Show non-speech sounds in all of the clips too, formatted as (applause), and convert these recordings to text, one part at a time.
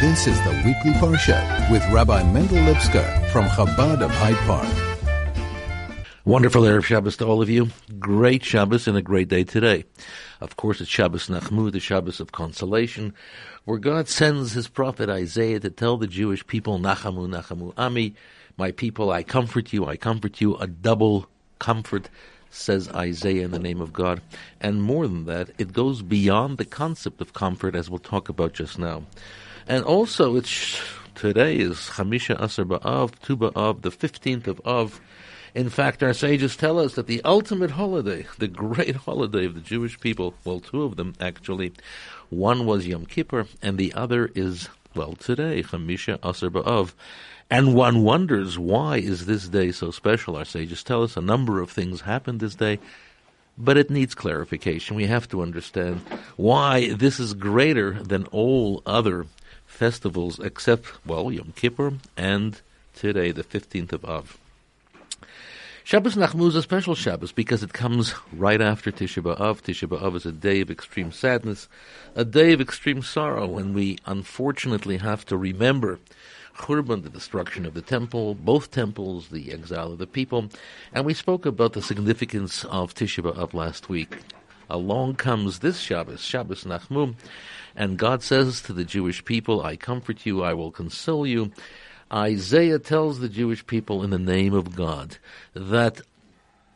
This is the weekly Parsha with Rabbi Mendel Lipskar from Chabad of Hyde Park. Wonderful Erev Shabbos to all of you. Great Shabbos and a great day today. Of course, it's Shabbos Nachmu, the Shabbos of consolation, where God sends his prophet Isaiah to tell the Jewish people, Nachamu, Nachamu, Ami, my people, I comfort you, I comfort you, a double comfort, says Isaiah in the name of God. And more than that, it goes beyond the concept of comfort, as we'll talk about just now. And also, it's today is Chamisha Asar Ba'av, Tu Ba'av, the 15th of Av, in fact, our sages tell us that the ultimate holiday, the great holiday of the Jewish people, well, two of them actually, one was Yom Kippur, and the other is, well, today, Chamisha Asar Ba'av. And one wonders, why is this day so special? Our sages tell us a number of things happened this day, but it needs clarification. We have to understand why this is greater than all other festivals except, well, Yom Kippur and today, the 15th of Av. Shabbos Nachmu is a special Shabbos because it comes right after Tisha B'Av. Tisha B'Av is a day of extreme sadness, a day of extreme sorrow, when we unfortunately have to remember Churban, the destruction of the temple, both temples, the exile of the people, and we spoke about the significance of Tisha B'Av last week. Along comes this Shabbos, Shabbos Nachmu, and God says to the Jewish people, I comfort you, I will console you, Isaiah tells the Jewish people in the name of God that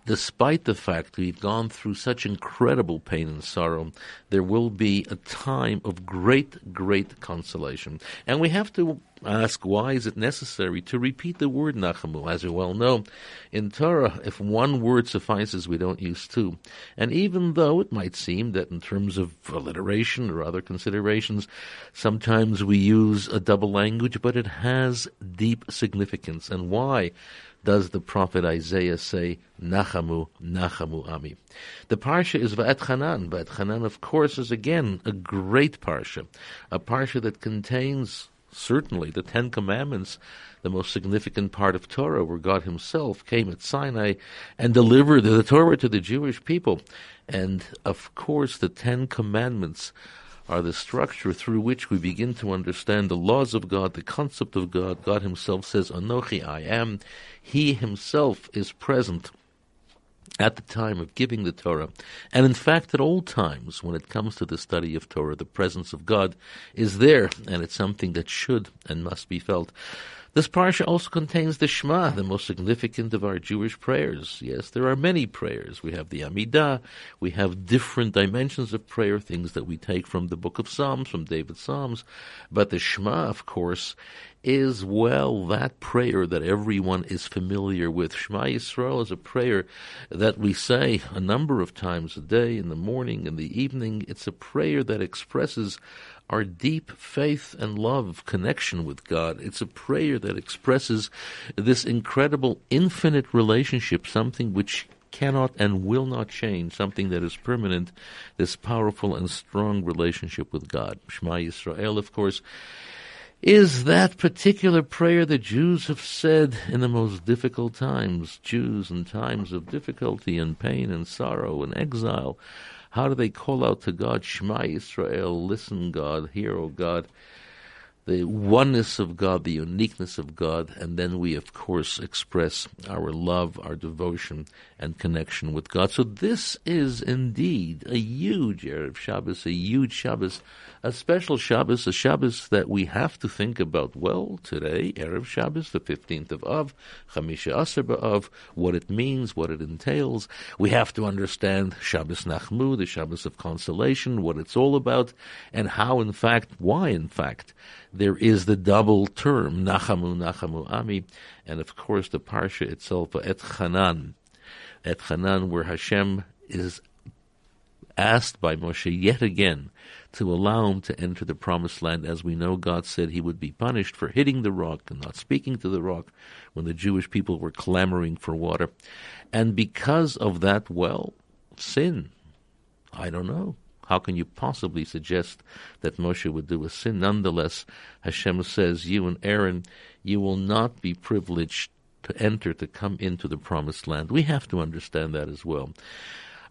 despite the fact we've gone through such incredible pain and sorrow, there will be a time of great, great consolation. And we have to ask why is it necessary to repeat the word Nachamu? As you well know, in Torah, if one word suffices, we don't use two. And even though it might seem that in terms of alliteration or other considerations, sometimes we use a double language, but it has deep significance. And why? Does the prophet Isaiah say, Nachamu, Nachamu Ami. The parsha is Va'et Hanan. Va'et Hanan, of course, is again a great parsha, a parsha that contains certainly the Ten Commandments, the most significant part of Torah, where God Himself came at Sinai and delivered the Torah to the Jewish people. And of course, the Ten Commandments are the structure through which we begin to understand the laws of God, the concept of God. God Himself says, Anochi, I am. He Himself is present at the time of giving the Torah. And in fact, at all times, when it comes to the study of Torah, the presence of God is there, and it's something that should and must be felt. This parsha also contains the Shema, the most significant of our Jewish prayers. Yes, there are many prayers. We have the Amidah, we have different dimensions of prayer, things that we take from the book of Psalms, from David's Psalms. But the Shema, of course, is, well, that prayer that everyone is familiar with. Shema Yisrael is a prayer that we say a number of times a day, in the morning, in the evening. It's a prayer that expresses our deep faith and love connection with God. It's a prayer that expresses this incredible infinite relationship, something which cannot and will not change, something that is permanent, this powerful and strong relationship with God. Shema Yisrael, of course, is that particular prayer the Jews have said in the most difficult times, Jews in times of difficulty and pain and sorrow and exile. How do they call out to God, Shema Israel, listen, God, hear, O God, the oneness of God, the uniqueness of God, and then we, of course, express our love, our devotion, and connection with God. So this is indeed a huge Erev Shabbos, a huge Shabbos a special Shabbos, a Shabbos that we have to think about well today, Erev Shabbos, the 15th of Av, Chamisha Asar of what it means, what it entails. We have to understand Shabbos Nachmu, the Shabbos of consolation, what it's all about, and how, in fact, why, in fact, there is the double term, Nachamu, Nachamu, Ami, and of course the Parsha itself, Et Chanan, Et Chanan, where Hashem is asked by Moshe yet again to allow him to enter the promised land. As we know, God said he would be punished for hitting the rock and not speaking to the rock when the Jewish people were clamoring for water. And because of that, well, sin. I don't know. How can you possibly suggest that Moshe would do a sin? Nonetheless, Hashem says, You and Aaron, you will not be privileged to enter, to come into the promised land. We have to understand that as well.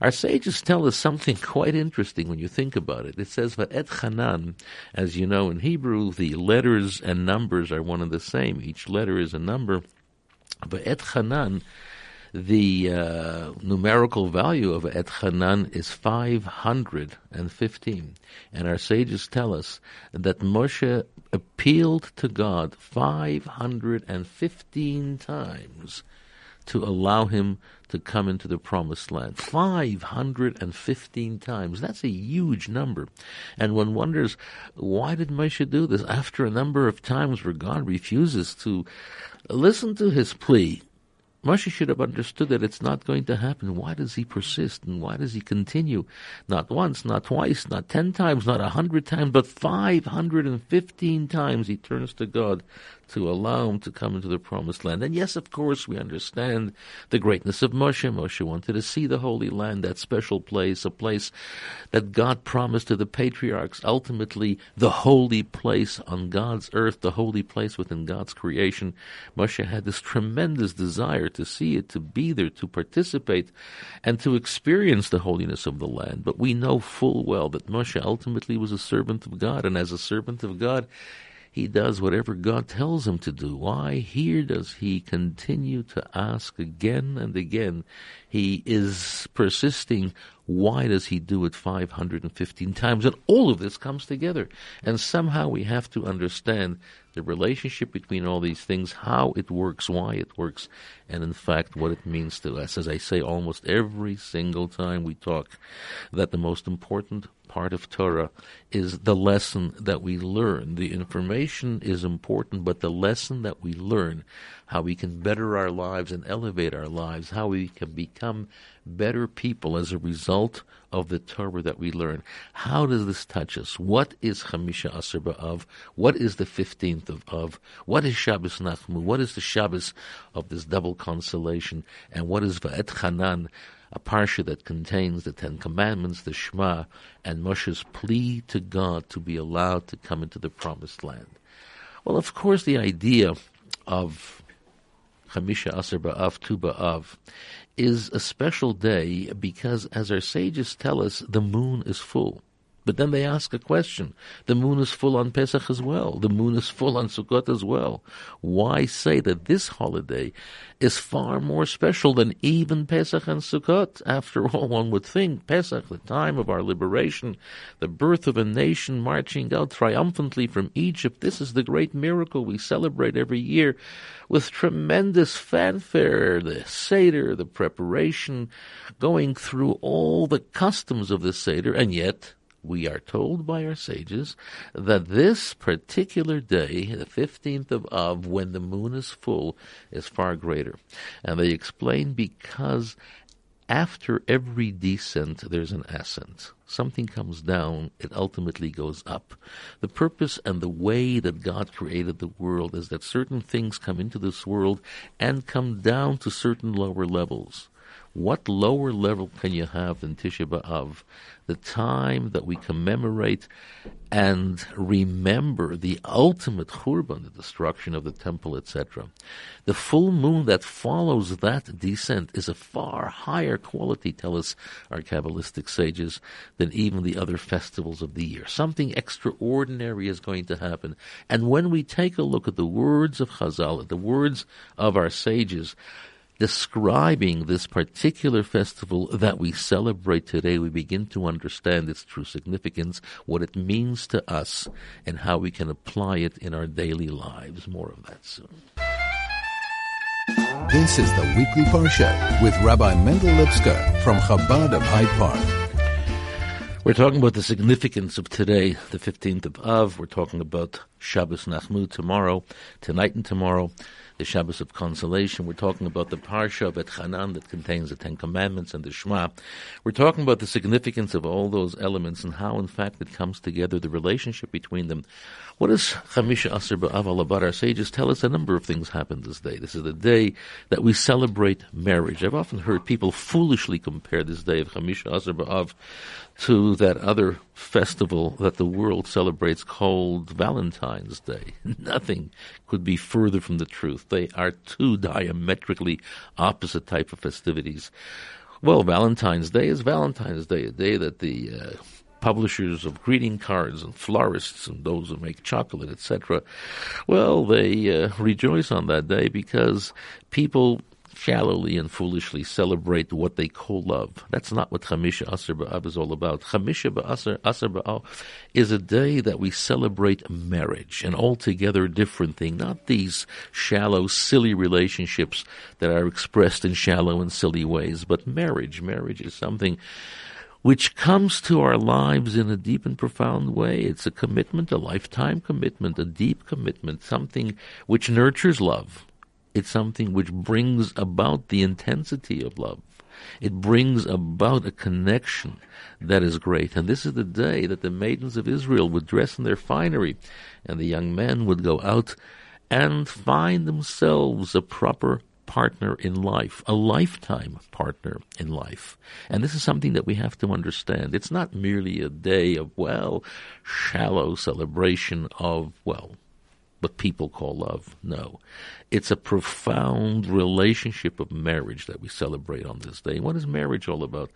Our sages tell us something (laughs) quite interesting when you think about it. It says Va'et Hanan, as you know in Hebrew, the letters and numbers are one and the same. Each letter is a number. Va'et Hanan, the uh, numerical value of Et Hanan is 515. And our sages tell us that Moshe appealed to God 515 times to allow him to come into the promised land. 515 times. That's a huge number. And one wonders, why did Moshe do this? After a number of times where God refuses to listen to his plea, Moshe should have understood that it's not going to happen. Why does he persist and why does he continue? Not once, not twice, not ten times, not a hundred times, but 515 times he turns to God to allow him to come into the promised land. And yes, of course, we understand the greatness of Moshe. Moshe wanted to see the Holy Land, that special place, a place that God promised to the patriarchs, ultimately the holy place on God's earth, the holy place within God's creation. Moshe had this tremendous desire to see it, to be there, to participate, and to experience the holiness of the land. But we know full well that Moshe ultimately was a servant of God, and as a servant of God, he does whatever God tells him to do. Why? Here does he continue to ask again and again. He is persisting. Why does he do it 515 times? And all of this comes together. And somehow we have to understand the relationship between all these things, how it works, why it works, and in fact what it means to us. As I say almost every single time we talk, that the most important part of Torah is the lesson that we learn. The information is important, but the lesson that we learn, how we can better our lives and elevate our lives, how we can become better people as a result of the Torah that we learn. How does this touch us? What is Hamisha Asar B'Av? What is the 15th of Av? What is Shabbos Nachmu? What is the Shabbos of this double consolation? And what is Va'et Hanan? a parsha that contains the Ten Commandments, the Shema, and Moshe's plea to God to be allowed to come into the Promised Land. Well, of course, the idea of Chamisha Asar Ba'av, Tu Ba'av, is a special day because, as our sages tell us, the moon is full. But then they ask a question. The moon is full on Pesach as well. The moon is full on Sukkot as well. Why say that this holiday is far more special than even Pesach and Sukkot? After (laughs) all, one would think Pesach, the time of our liberation, the birth of a nation marching out triumphantly from Egypt, this is the great miracle we celebrate every year with tremendous fanfare, the Seder, the preparation, going through all the customs of the Seder, and yet we are told by our sages that this particular day, the 15th of Av, when the moon is full, is far greater. And they explain because after every descent, there's an ascent. Something comes down, it ultimately goes up. The purpose and the way that God created the world is that certain things come into this world and come down to certain lower levels. What lower level can you have than Tisha B'Av? The time that we commemorate and remember the ultimate Churban, the destruction of the temple, etc. The full moon that follows that descent is a far higher quality, tell us our Kabbalistic sages, than even the other festivals of the year. Something extraordinary is going to happen. And when we take a look at the words of Chazal, at the words of our sages, describing this particular festival that we celebrate today, we begin to understand its true significance, what it means to us, and how we can apply it in our daily lives. More of that soon. This is the weekly Parsha with Rabbi Mendel Lipskar from Chabad of Hyde Park. We're talking about the significance of today, the 15th of Av. We're talking about Shabbos Nachmu tomorrow, tonight and tomorrow the Shabbos of Consolation. We're talking about the Parsha of Et Hanan that contains the Ten Commandments and the Shema. We're talking about the significance of all those elements and how, in fact, it comes together, the relationship between them. What does Chamisha Asr Ba'av Alabar? Our sages tell us a number of things happen this day. This is the day that we celebrate marriage. I've often heard people foolishly compare this day of Chamisha Asr Ba'av to that other festival that the world celebrates called Valentine's Day. (laughs) Nothing could be further from the truth. They are two diametrically opposite type of festivities. Well, Valentine's Day is Valentine's Day, a day that the uh, publishers of greeting cards and florists and those who make chocolate, etc., well, they uh, rejoice on that day because people shallowly and foolishly celebrate what they call love. That's not what Chamisha Asr B'Av is all about. Chamisha Asr B'Av is a day that we celebrate marriage, an altogether different thing, not these shallow, silly relationships that are expressed in shallow and silly ways, but marriage. Marriage is something which comes to our lives in a deep and profound way. It's a commitment, a lifetime commitment, a deep commitment, something which nurtures love it's something which brings about the intensity of love. It brings about a connection that is great. And this is the day that the maidens of Israel would dress in their finery, and the young men would go out and find themselves a proper partner in life, a lifetime partner in life. And this is something that we have to understand. It's not merely a day of, well, shallow celebration of, well, what people call love. No. It's a profound relationship of marriage that we celebrate on this day. What is marriage all about?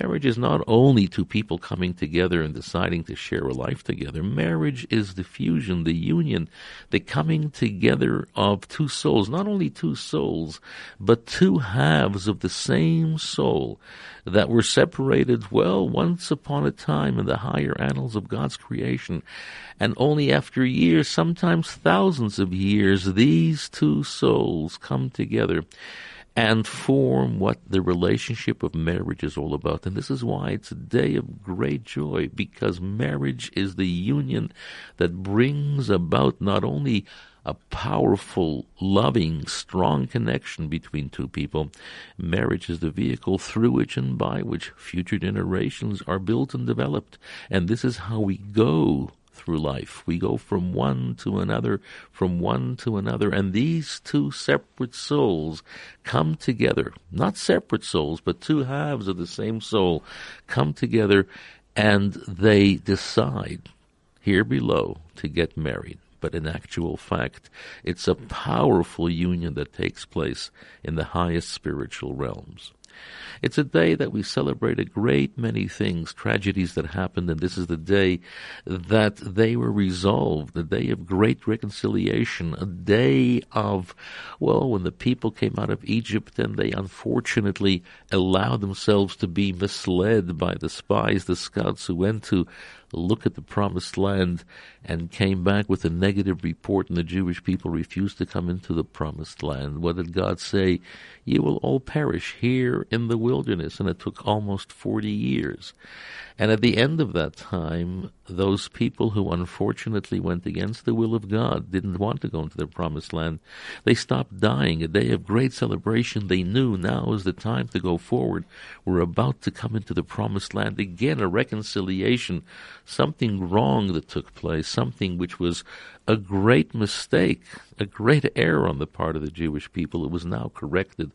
Marriage is not only two people coming together and deciding to share a life together. Marriage is the fusion, the union, the coming together of two souls. Not only two souls, but two halves of the same soul that were separated, well, once upon a time in the higher annals of God's creation. And only after years, sometimes thousands of years, these two two souls come together and form what the relationship of marriage is all about. And this is why it's a day of great joy, because marriage is the union that brings about not only a powerful, loving, strong connection between two people. Marriage is the vehicle through which and by which future generations are built and developed. And this is how we go through life. We go from one to another, from one to another, and these two separate souls come together. Not separate souls, but two halves of the same soul come together and they decide here below to get married. But in actual fact, it's a powerful union that takes place in the highest spiritual realms. It's a day that we celebrate a great many things, tragedies that happened, and this is the day that they were resolved, a day of great reconciliation, a day of, well, when the people came out of Egypt and they unfortunately allowed themselves to be misled by the spies, the scouts who went to look at the promised land and came back with a negative report and the Jewish people refused to come into the promised land. What did God say? You will all perish here in the wilderness. And it took almost 40 years. And at the end of that time, those people who unfortunately went against the will of God didn't want to go into the promised land. They stopped dying. A day of great celebration. They knew now is the time to go forward. We're about to come into the promised land. Again, a reconciliation. Something wrong that took place. Something which was a great mistake, a great error on the part of the Jewish people. It was now corrected.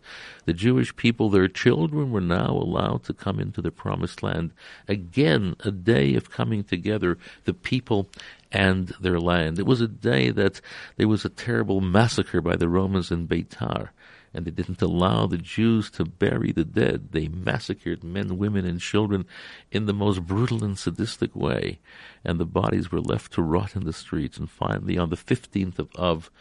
The Jewish people, their children, were now allowed to come into the promised land. Again, a day of coming together, the people and their land. It was a day that there was a terrible massacre by the Romans in Beitar and they didn't allow the Jews to bury the dead. They massacred men, women, and children in the most brutal and sadistic way, and the bodies were left to rot in the streets. And finally, on the 15th of Av,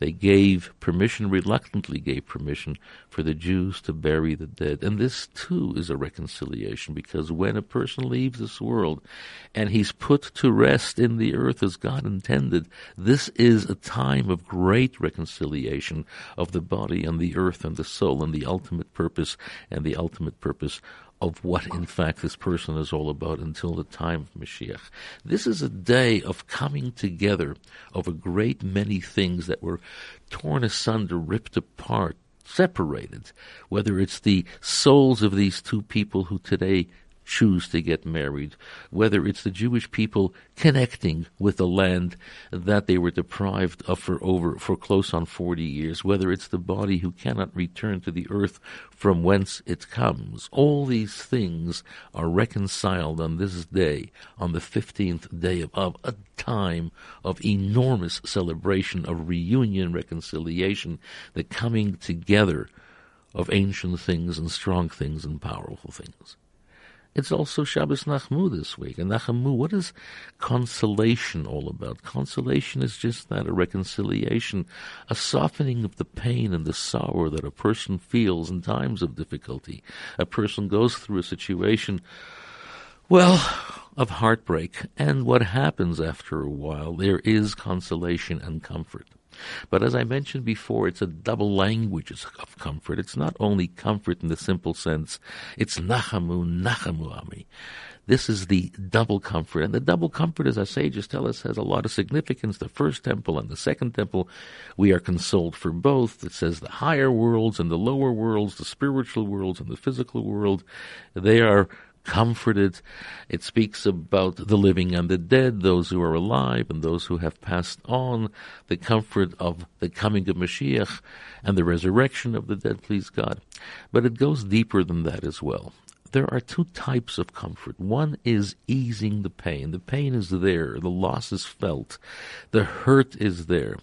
they gave permission, reluctantly gave permission for the Jews to bury the dead. And this too is a reconciliation because when a person leaves this world and he's put to rest in the earth as God intended, this is a time of great reconciliation of the body and the earth and the soul and the ultimate purpose and the ultimate purpose of what in fact this person is all about until the time of Mashiach. This is a day of coming together of a great many things that were torn asunder, ripped apart, separated, whether it's the souls of these two people who today choose to get married, whether it's the Jewish people connecting with the land that they were deprived of for over for close on 40 years, whether it's the body who cannot return to the earth from whence it comes. All these things are reconciled on this day, on the 15th day of, of a time of enormous celebration, of reunion, reconciliation, the coming together of ancient things and strong things and powerful things. It's also Shabbos Nachmu this week. And Nachamu, what is consolation all about? Consolation is just that, a reconciliation, a softening of the pain and the sorrow that a person feels in times of difficulty. A person goes through a situation, well, of heartbreak. And what happens after a while, there is consolation and comfort. But as I mentioned before, it's a double language of comfort. It's not only comfort in the simple sense, it's nachamu, nachamu ami. This is the double comfort. And the double comfort, as our sages tell us, has a lot of significance. The first temple and the second temple, we are consoled for both. It says the higher worlds and the lower worlds, the spiritual worlds and the physical world, they are comforted. It speaks about the living and the dead, those who are alive and those who have passed on, the comfort of the coming of Mashiach and the resurrection of the dead, please God. But it goes deeper than that as well. There are two types of comfort. One is easing the pain. The pain is there. The loss is felt. The hurt is there.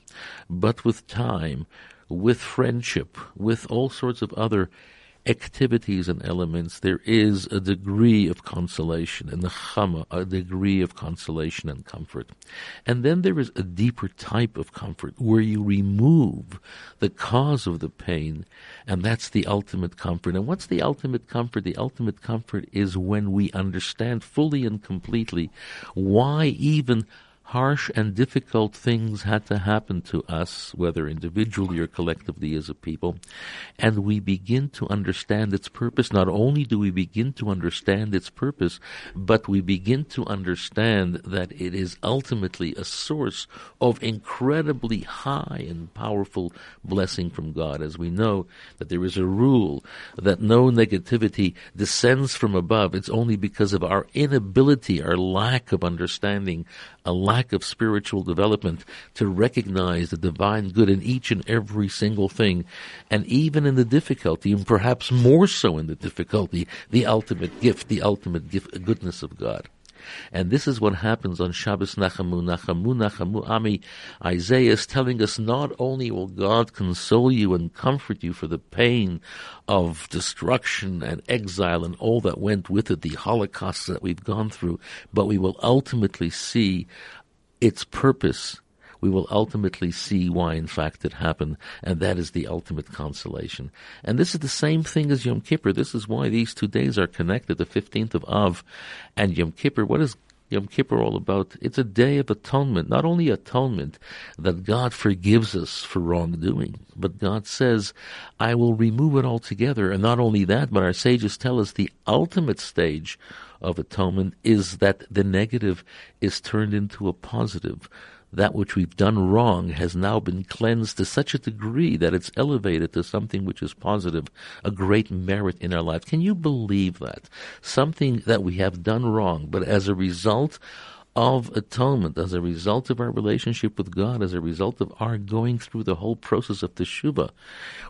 But with time, with friendship, with all sorts of other activities and elements, there is a degree of consolation in the chama, a degree of consolation and comfort. And then there is a deeper type of comfort where you remove the cause of the pain, and that's the ultimate comfort. And what's the ultimate comfort? The ultimate comfort is when we understand fully and completely why even harsh and difficult things had to happen to us, whether individually or collectively as a people, and we begin to understand its purpose. Not only do we begin to understand its purpose, but we begin to understand that it is ultimately a source of incredibly high and powerful blessing from God. As we know that there is a rule that no negativity descends from above, it's only because of our inability, our lack of understanding a lack of spiritual development to recognize the divine good in each and every single thing, and even in the difficulty, and perhaps more so in the difficulty, the ultimate gift, the ultimate gift, goodness of God. And this is what happens on Shabbos Nachamu, Nachamu, Nachamu Ami. Isaiah is telling us not only will God console you and comfort you for the pain of destruction and exile and all that went with it, the Holocaust that we've gone through, but we will ultimately see its purpose we will ultimately see why, in fact, it happened, and that is the ultimate consolation. And this is the same thing as Yom Kippur. This is why these two days are connected, the 15th of Av and Yom Kippur. What is Yom Kippur all about? It's a day of atonement. Not only atonement that God forgives us for wrongdoing, but God says, I will remove it altogether. And not only that, but our sages tell us the ultimate stage of atonement is that the negative is turned into a positive that which we've done wrong has now been cleansed to such a degree that it's elevated to something which is positive, a great merit in our life. Can you believe that? Something that we have done wrong, but as a result of atonement as a result of our relationship with God, as a result of our going through the whole process of teshuva,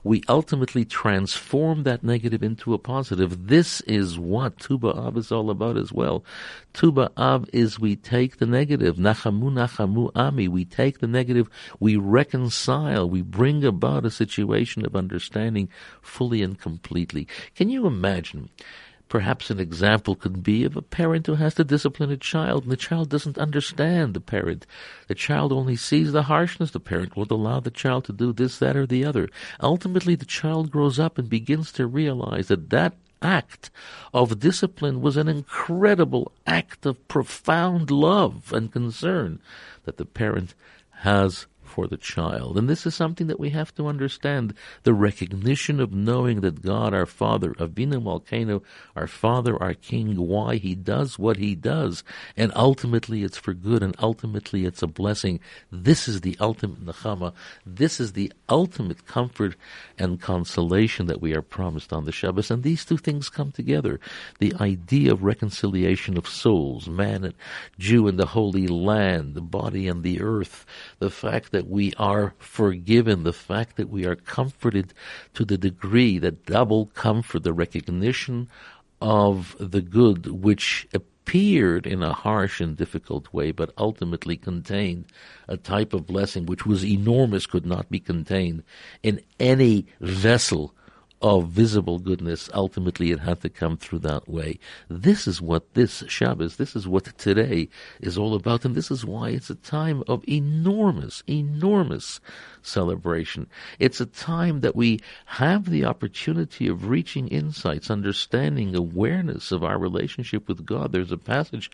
we ultimately transform that negative into a positive. This is what Tu B'Av is all about as well. Tu B'Av is we take the negative, nachamu nachamu ami, we take the negative, we reconcile, we bring about a situation of understanding fully and completely. Can you imagine? Perhaps an example could be of a parent who has to discipline a child and the child doesn't understand the parent. The child only sees the harshness. The parent won't allow the child to do this, that, or the other. Ultimately, the child grows up and begins to realize that that act of discipline was an incredible act of profound love and concern that the parent has for the child. And this is something that we have to understand the recognition of knowing that God, our Father, Avinu Malkeinu, our Father, our King, why He does what He does. And ultimately it's for good and ultimately it's a blessing. This is the ultimate Nechama. This is the ultimate comfort and consolation that we are promised on the Shabbos. And these two things come together. The idea of reconciliation of souls, man and Jew in the Holy Land, the body and the earth, the fact that we are forgiven, the fact that we are comforted to the degree that double comfort, the recognition of the good which appeared in a harsh and difficult way, but ultimately contained a type of blessing which was enormous, could not be contained in any vessel of visible goodness, ultimately it had to come through that way. This is what this Shabbos, this is what today is all about, and this is why it's a time of enormous, enormous celebration. It's a time that we have the opportunity of reaching insights, understanding, awareness of our relationship with God. There's a passage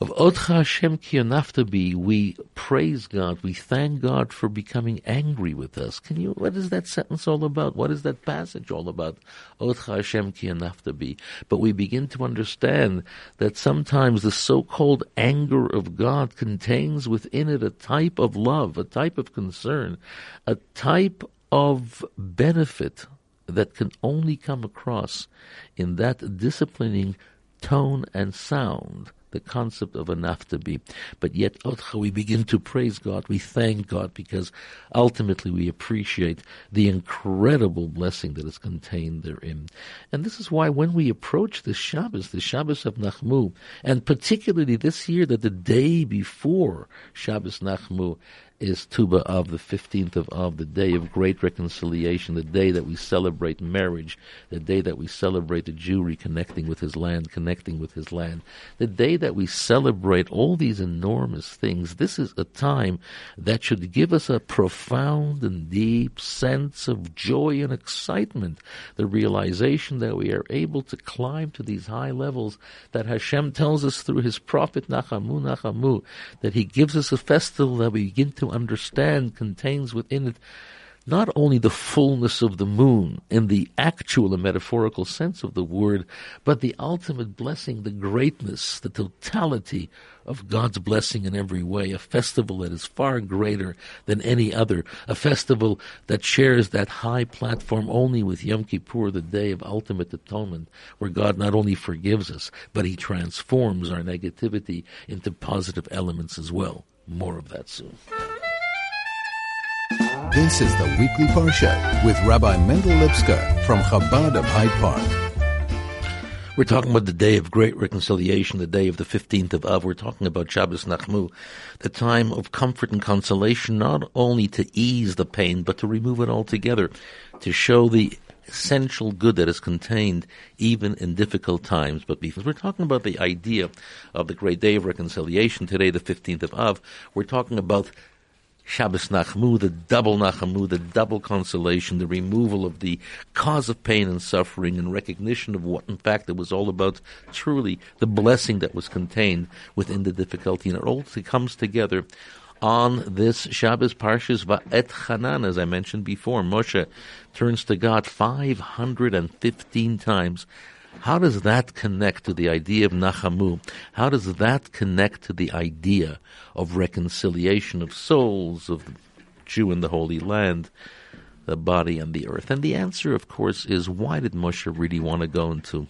of Otcha Hashem Kiyonaftabi, we praise God, we thank God for becoming angry with us. Can you, what is that sentence all about? What is that passage all about? Otcha Hashem Kiyonaftabi. But we begin to understand that sometimes the so-called anger of God contains within it a type of love, a type of concern, a type of benefit that can only come across in that disciplining tone and sound the concept of a naftabi. But yet, we begin to praise God. We thank God because ultimately we appreciate the incredible blessing that is contained therein. And this is why when we approach the Shabbos, the Shabbos of Nachmu, and particularly this year that the day before Shabbos Nachmu is Tu B'Av, the 15th of Av, the day of great reconciliation, the day that we celebrate marriage, the day that we celebrate the Jew reconnecting with his land, connecting with his land, the day that we celebrate all these enormous things. This is a time that should give us a profound and deep sense of joy and excitement, the realization that we are able to climb to these high levels that Hashem tells us through his prophet Nachamu Nachamu, that he gives us a festival that we begin to understand contains within it not only the fullness of the moon in the actual and metaphorical sense of the word, but the ultimate blessing, the greatness, the totality of God's blessing in every way, a festival that is far greater than any other, a festival that shares that high platform only with Yom Kippur, the day of ultimate atonement, where God not only forgives us, but He transforms our negativity into positive elements as well. More of that soon. This is the weekly Parsha with Rabbi Mendel Lipskar from Chabad of Hyde Park. We're talking about the day of great reconciliation, the day of the 15th of Av. We're talking about Shabbos Nachmu, the time of comfort and consolation, not only to ease the pain, but to remove it altogether, to show the essential good that is contained even in difficult times. But because we're talking about the idea of the great day of reconciliation today, the 15th of Av, we're talking about Shabbos Nachmu, the double Nachamu, the double consolation, the removal of the cause of pain and suffering, and recognition of what, in fact, it was all about truly the blessing that was contained within the difficulty. And it all comes together on this Shabbos Parshas Va'et Hanan, as I mentioned before. Moshe turns to God 515 times how does that connect to the idea of Nachamu? How does that connect to the idea of reconciliation of souls, of the Jew and the Holy Land, the body and the earth? And the answer, of course, is why did Moshe really want to go into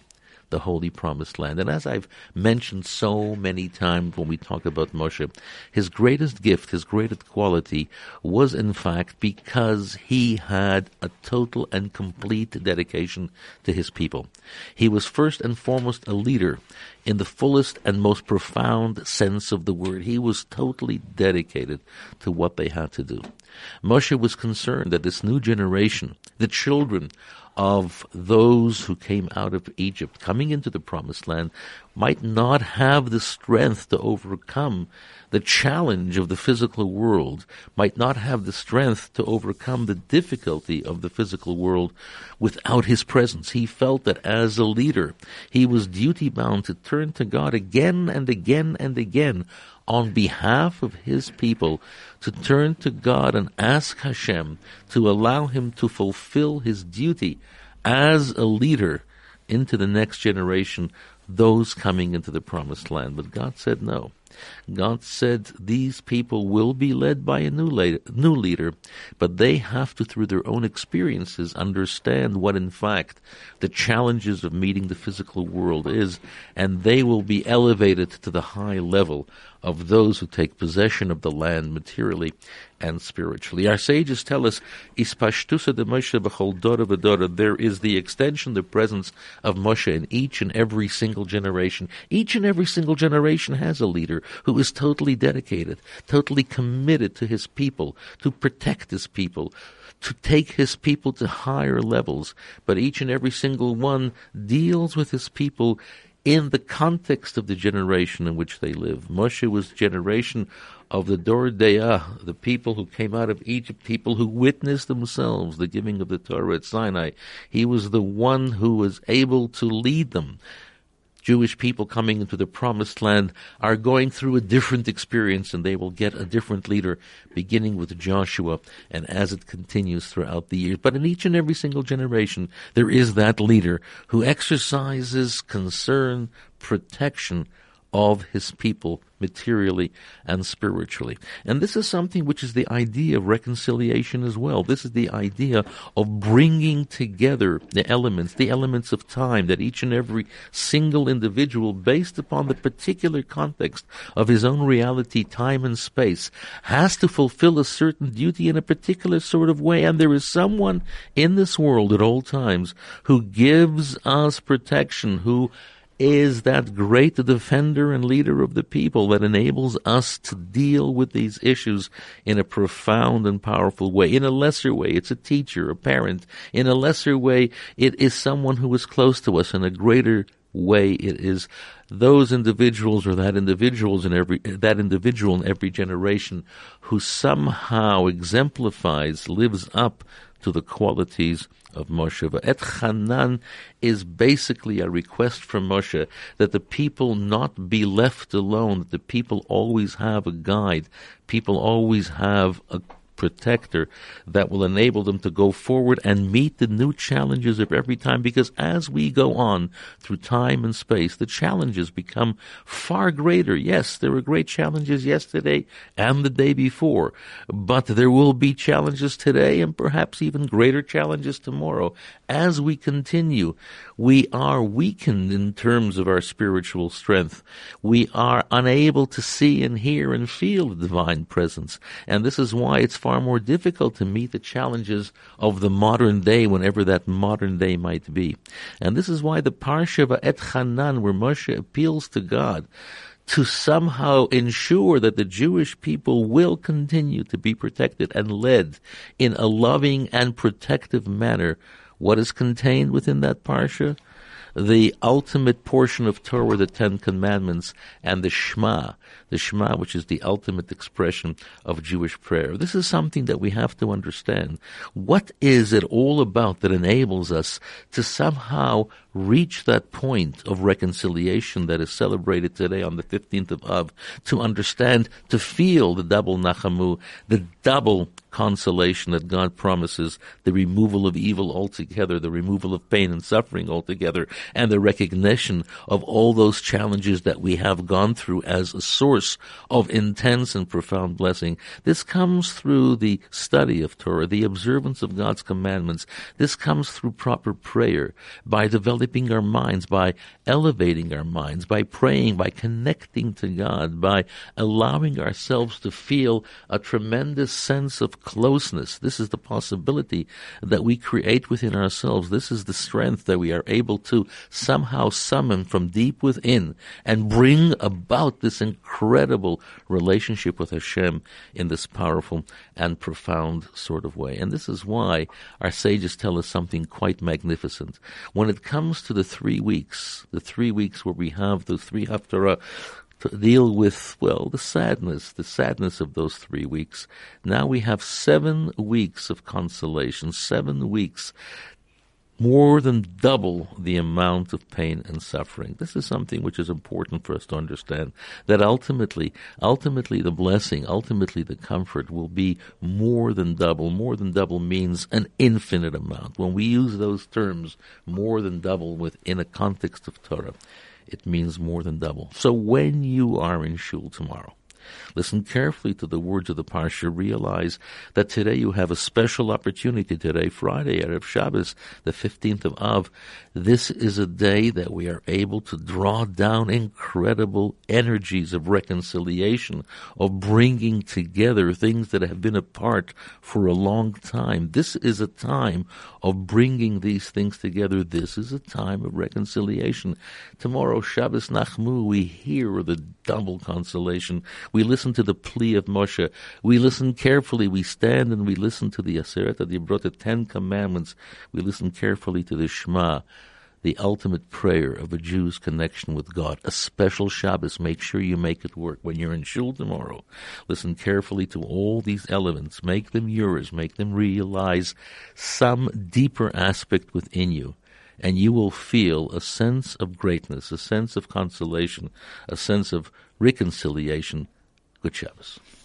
the holy promised land. And as I've mentioned so many times when we talk about Moshe, his greatest gift, his greatest quality was in fact because he had a total and complete dedication to his people. He was first and foremost a leader in the fullest and most profound sense of the word. He was totally dedicated to what they had to do. Moshe was concerned that this new generation, the children of those who came out of Egypt, coming into the promised land, might not have the strength to overcome the challenge of the physical world, might not have the strength to overcome the difficulty of the physical world without his presence. He felt that as a leader, he was duty bound to turn to God again and again and again on behalf of his people to turn to God and ask Hashem to allow him to fulfill his duty as a leader into the next generation, those coming into the promised land. But God said no. God said these people will be led by a new, la- new leader, but they have to, through their own experiences, understand what, in fact, the challenges of meeting the physical world is, and they will be elevated to the high level of those who take possession of the land materially and spiritually. Our sages tell us, Ispashtusa de Moshe b'chol dora v'dora, there is the extension, the presence of Moshe in each and every single generation. Each and every single generation has a leader who is totally dedicated, totally committed to his people, to protect his people, to take his people to higher levels. But each and every single one deals with his people in the context of the generation in which they live. Moshe was the generation of the Dor Deah, the people who came out of Egypt, people who witnessed themselves the giving of the Torah at Sinai. He was the one who was able to lead them. Jewish people coming into the promised land are going through a different experience and they will get a different leader beginning with Joshua and as it continues throughout the years. But in each and every single generation, there is that leader who exercises concern, protection, of his people materially and spiritually. And this is something which is the idea of reconciliation as well. This is the idea of bringing together the elements, the elements of time that each and every single individual, based upon the particular context of his own reality, time and space, has to fulfill a certain duty in a particular sort of way. And there is someone in this world at all times who gives us protection, who is that great defender and leader of the people that enables us to deal with these issues in a profound and powerful way. In a lesser way, it's a teacher, a parent. In a lesser way, it is someone who is close to us. In a greater way, it is those individuals or that individuals in every that individual in every generation who somehow exemplifies, lives up to the qualities of Moshe. Et Chanan is basically a request from Moshe that the people not be left alone, that the people always have a guide, people always have a protector that will enable them to go forward and meet the new challenges of every time because as we go on through time and space, the challenges become far greater. Yes, there were great challenges yesterday and the day before, but there will be challenges today and perhaps even greater challenges tomorrow. As we continue, we are weakened in terms of our spiritual strength. We are unable to see and hear and feel the divine presence. And this is why it's far more difficult to meet the challenges of the modern day, whenever that modern day might be. And this is why the Parsha of Et Chanan, where Moshe appeals to God, to somehow ensure that the Jewish people will continue to be protected and led in a loving and protective manner. What is contained within that parsha? The ultimate portion of Torah, the Ten Commandments, and the Shema, the Shema, which is the ultimate expression of Jewish prayer. This is something that we have to understand. What is it all about that enables us to somehow reach that point of reconciliation that is celebrated today on the 15th of Av, to understand, to feel the double Nachamu, the double consolation that God promises, the removal of evil altogether, the removal of pain and suffering altogether, and the recognition of all those challenges that we have gone through as a source of intense and profound blessing. This comes through the study of Torah, the observance of God's commandments. This comes through proper prayer, by developing our minds, by elevating our minds, by praying, by connecting to God, by allowing ourselves to feel a tremendous sense of closeness. This is the possibility that we create within ourselves. This is the strength that we are able to somehow summon from deep within and bring about this incredible relationship with Hashem in this powerful and profound sort of way. And this is why our sages tell us something quite magnificent. When it comes to the three weeks, the three weeks where we have the three Haftarah to deal with, well, the sadness, the sadness of those three weeks. Now we have seven weeks of consolation, seven weeks, more than double the amount of pain and suffering. This is something which is important for us to understand that ultimately, ultimately the blessing, ultimately the comfort will be more than double. More than double means an infinite amount. When we use those terms, more than double within a context of Torah, it means more than double. So when you are in shul tomorrow, Listen carefully to the words of the Parsha. Realize that today you have a special opportunity today, Friday, Erev Shabbos, the 15th of Av. This is a day that we are able to draw down incredible energies of reconciliation, of bringing together things that have been apart for a long time. This is a time of bringing these things together. This is a time of reconciliation. Tomorrow, Shabbos Nachmu, we hear the double consolation. We listen to the plea of Moshe. We listen carefully. We stand and we listen to the Aseret Dibrot, the Ten Commandments. We listen carefully to the Shema the ultimate prayer of a Jew's connection with God. A special Shabbos. Make sure you make it work. When you're in Shul tomorrow, listen carefully to all these elements. Make them yours. Make them realize some deeper aspect within you. And you will feel a sense of greatness, a sense of consolation, a sense of reconciliation. Good Shabbos.